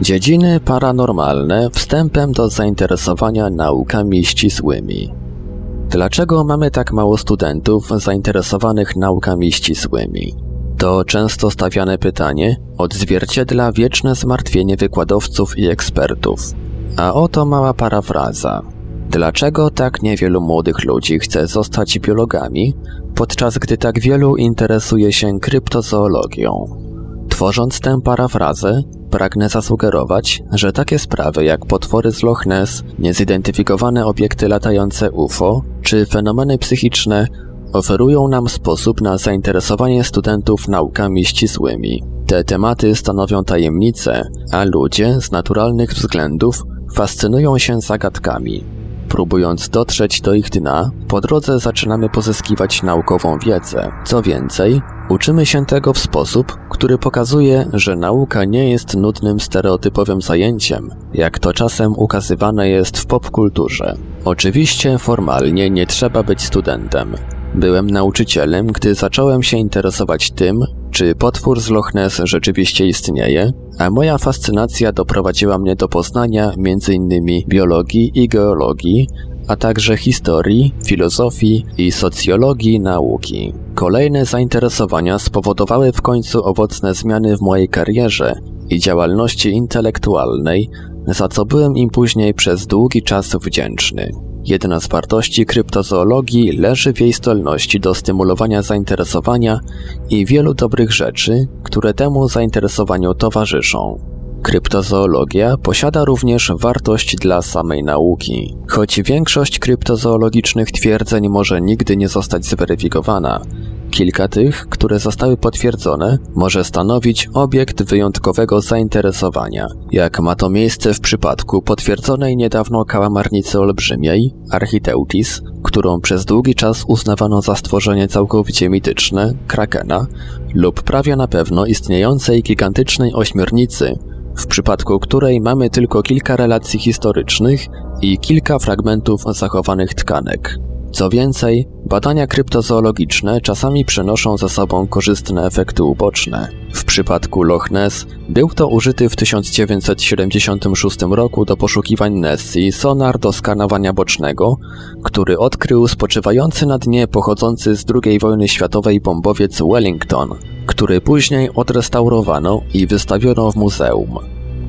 Dziedziny paranormalne wstępem do zainteresowania naukami ścisłymi. Dlaczego mamy tak mało studentów zainteresowanych naukami ścisłymi? To często stawiane pytanie odzwierciedla wieczne zmartwienie wykładowców i ekspertów. A oto mała parafraza. Dlaczego tak niewielu młodych ludzi chce zostać biologami, podczas gdy tak wielu interesuje się kryptozoologią? Tworząc tę parafrazę, pragnę zasugerować, że takie sprawy jak potwory z Loch Ness, niezidentyfikowane obiekty latające UFO czy fenomeny psychiczne oferują nam sposób na zainteresowanie studentów naukami ścisłymi. Te tematy stanowią tajemnice, a ludzie z naturalnych względów fascynują się zagadkami. Próbując dotrzeć do ich dna, po drodze zaczynamy pozyskiwać naukową wiedzę. Co więcej, uczymy się tego w sposób, który pokazuje, że nauka nie jest nudnym stereotypowym zajęciem, jak to czasem ukazywane jest w popkulturze. Oczywiście formalnie nie trzeba być studentem. Byłem nauczycielem, gdy zacząłem się interesować tym, czy potwór z Loch Ness rzeczywiście istnieje, a moja fascynacja doprowadziła mnie do poznania m.in. biologii i geologii, a także historii, filozofii i socjologii nauki. Kolejne zainteresowania spowodowały w końcu owocne zmiany w mojej karierze i działalności intelektualnej, za co byłem im później przez długi czas wdzięczny. Jedna z wartości kryptozoologii leży w jej zdolności do stymulowania zainteresowania i wielu dobrych rzeczy, które temu zainteresowaniu towarzyszą. Kryptozoologia posiada również wartość dla samej nauki. Choć większość kryptozoologicznych twierdzeń może nigdy nie zostać zweryfikowana, Kilka tych, które zostały potwierdzone, może stanowić obiekt wyjątkowego zainteresowania, jak ma to miejsce w przypadku potwierdzonej niedawno kałamarnicy olbrzymiej, Architeutis, którą przez długi czas uznawano za stworzenie całkowicie mityczne, Krakena, lub prawie na pewno istniejącej gigantycznej ośmiornicy, w przypadku której mamy tylko kilka relacji historycznych i kilka fragmentów zachowanych tkanek. Co więcej, badania kryptozoologiczne czasami przenoszą za sobą korzystne efekty uboczne. W przypadku Loch Ness był to użyty w 1976 roku do poszukiwań Nessie sonar do skanowania bocznego, który odkrył spoczywający na dnie pochodzący z II wojny światowej bombowiec Wellington, który później odrestaurowano i wystawiono w muzeum.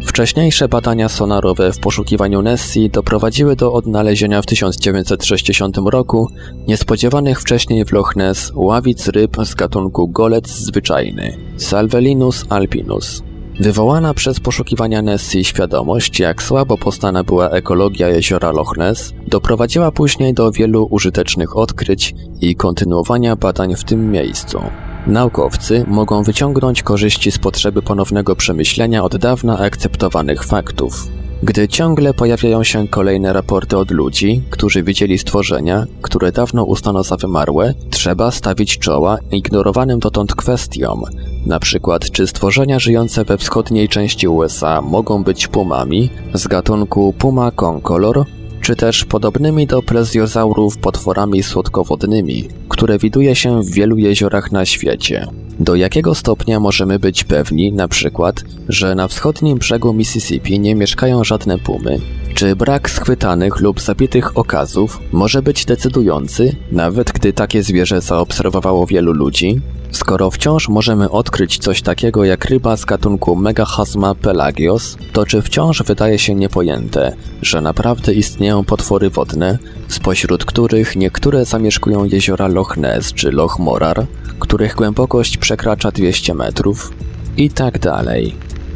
Wcześniejsze badania sonarowe w poszukiwaniu Nessie doprowadziły do odnalezienia w 1960 roku niespodziewanych wcześniej w Loch Ness ławic ryb z gatunku golec zwyczajny Salvelinus alpinus. Wywołana przez poszukiwania Nessie świadomość, jak słabo postana była ekologia jeziora Loch Ness, doprowadziła później do wielu użytecznych odkryć i kontynuowania badań w tym miejscu. Naukowcy mogą wyciągnąć korzyści z potrzeby ponownego przemyślenia od dawna akceptowanych faktów. Gdy ciągle pojawiają się kolejne raporty od ludzi, którzy widzieli stworzenia, które dawno uznano za wymarłe, trzeba stawić czoła ignorowanym dotąd kwestiom, na przykład czy stworzenia żyjące we wschodniej części USA mogą być pumami z gatunku Puma concolor czy też podobnymi do plezjozaurów potworami słodkowodnymi, które widuje się w wielu jeziorach na świecie. Do jakiego stopnia możemy być pewni, na przykład, że na wschodnim brzegu Mississippi nie mieszkają żadne pumy? Czy brak schwytanych lub zabitych okazów może być decydujący, nawet gdy takie zwierzę zaobserwowało wielu ludzi? Skoro wciąż możemy odkryć coś takiego jak ryba z gatunku Megachasma pelagios, to czy wciąż wydaje się niepojęte, że naprawdę istnieją potwory wodne, spośród których niektóre zamieszkują jeziora Loch Ness czy Loch Morar, których głębokość przekracza 200 metrów? I tak dalej.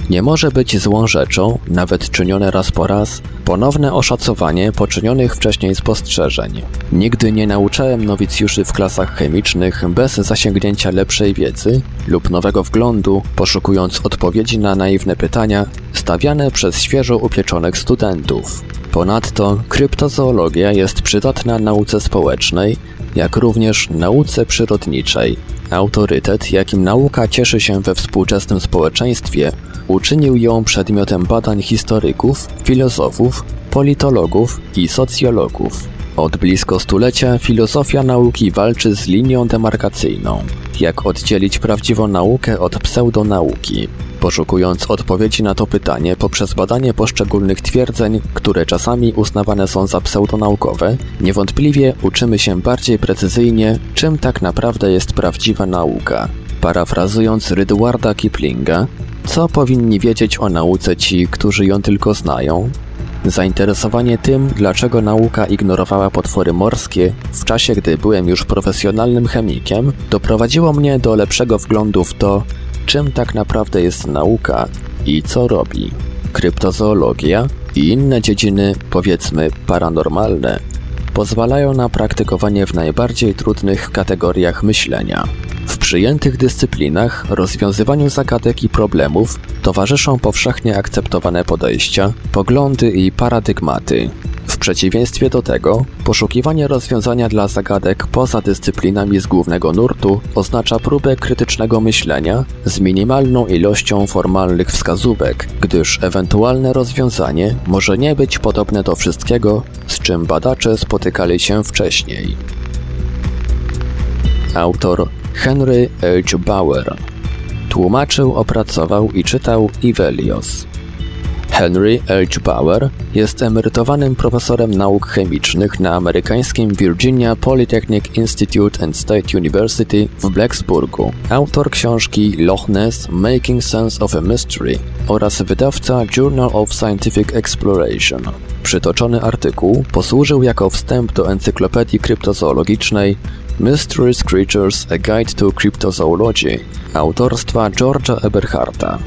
Nie może być złą rzeczą, nawet czynione raz po raz, ponowne oszacowanie poczynionych wcześniej spostrzeżeń. Nigdy nie nauczałem nowicjuszy w klasach chemicznych bez zasięgnięcia lepszej wiedzy lub nowego wglądu, poszukując odpowiedzi na naiwne pytania stawiane przez świeżo upieczonych studentów. Ponadto kryptozoologia jest przydatna nauce społecznej, jak również nauce przyrodniczej. Autorytet, jakim nauka cieszy się we współczesnym społeczeństwie, uczynił ją przedmiotem badań historyków, filozofów, politologów i socjologów. Od blisko stulecia filozofia nauki walczy z linią demarkacyjną. Jak oddzielić prawdziwą naukę od pseudonauki? Poszukując odpowiedzi na to pytanie poprzez badanie poszczególnych twierdzeń, które czasami uznawane są za pseudonaukowe, niewątpliwie uczymy się bardziej precyzyjnie, czym tak naprawdę jest prawdziwa nauka. Parafrazując Rydwarda Kiplinga, co powinni wiedzieć o nauce ci, którzy ją tylko znają? Zainteresowanie tym, dlaczego nauka ignorowała potwory morskie w czasie, gdy byłem już profesjonalnym chemikiem, doprowadziło mnie do lepszego wglądu w to, czym tak naprawdę jest nauka i co robi. Kryptozoologia i inne dziedziny, powiedzmy paranormalne, pozwalają na praktykowanie w najbardziej trudnych kategoriach myślenia. W przyjętych dyscyplinach rozwiązywaniu zagadek i problemów towarzyszą powszechnie akceptowane podejścia, poglądy i paradygmaty. Przeciwieństwie do tego, poszukiwanie rozwiązania dla zagadek poza dyscyplinami z głównego nurtu oznacza próbę krytycznego myślenia z minimalną ilością formalnych wskazówek, gdyż ewentualne rozwiązanie może nie być podobne do wszystkiego, z czym badacze spotykali się wcześniej. Autor Henry H. Bauer tłumaczył, opracował i czytał Ivelios. Henry H. Bauer jest emerytowanym profesorem nauk chemicznych na amerykańskim Virginia Polytechnic Institute and State University w Blacksburgu, autor książki Loch Ness Making Sense of a Mystery oraz wydawca Journal of Scientific Exploration. Przytoczony artykuł posłużył jako wstęp do encyklopedii kryptozoologicznej Mysterious Creatures A Guide to Cryptozoology autorstwa George'a Eberharta.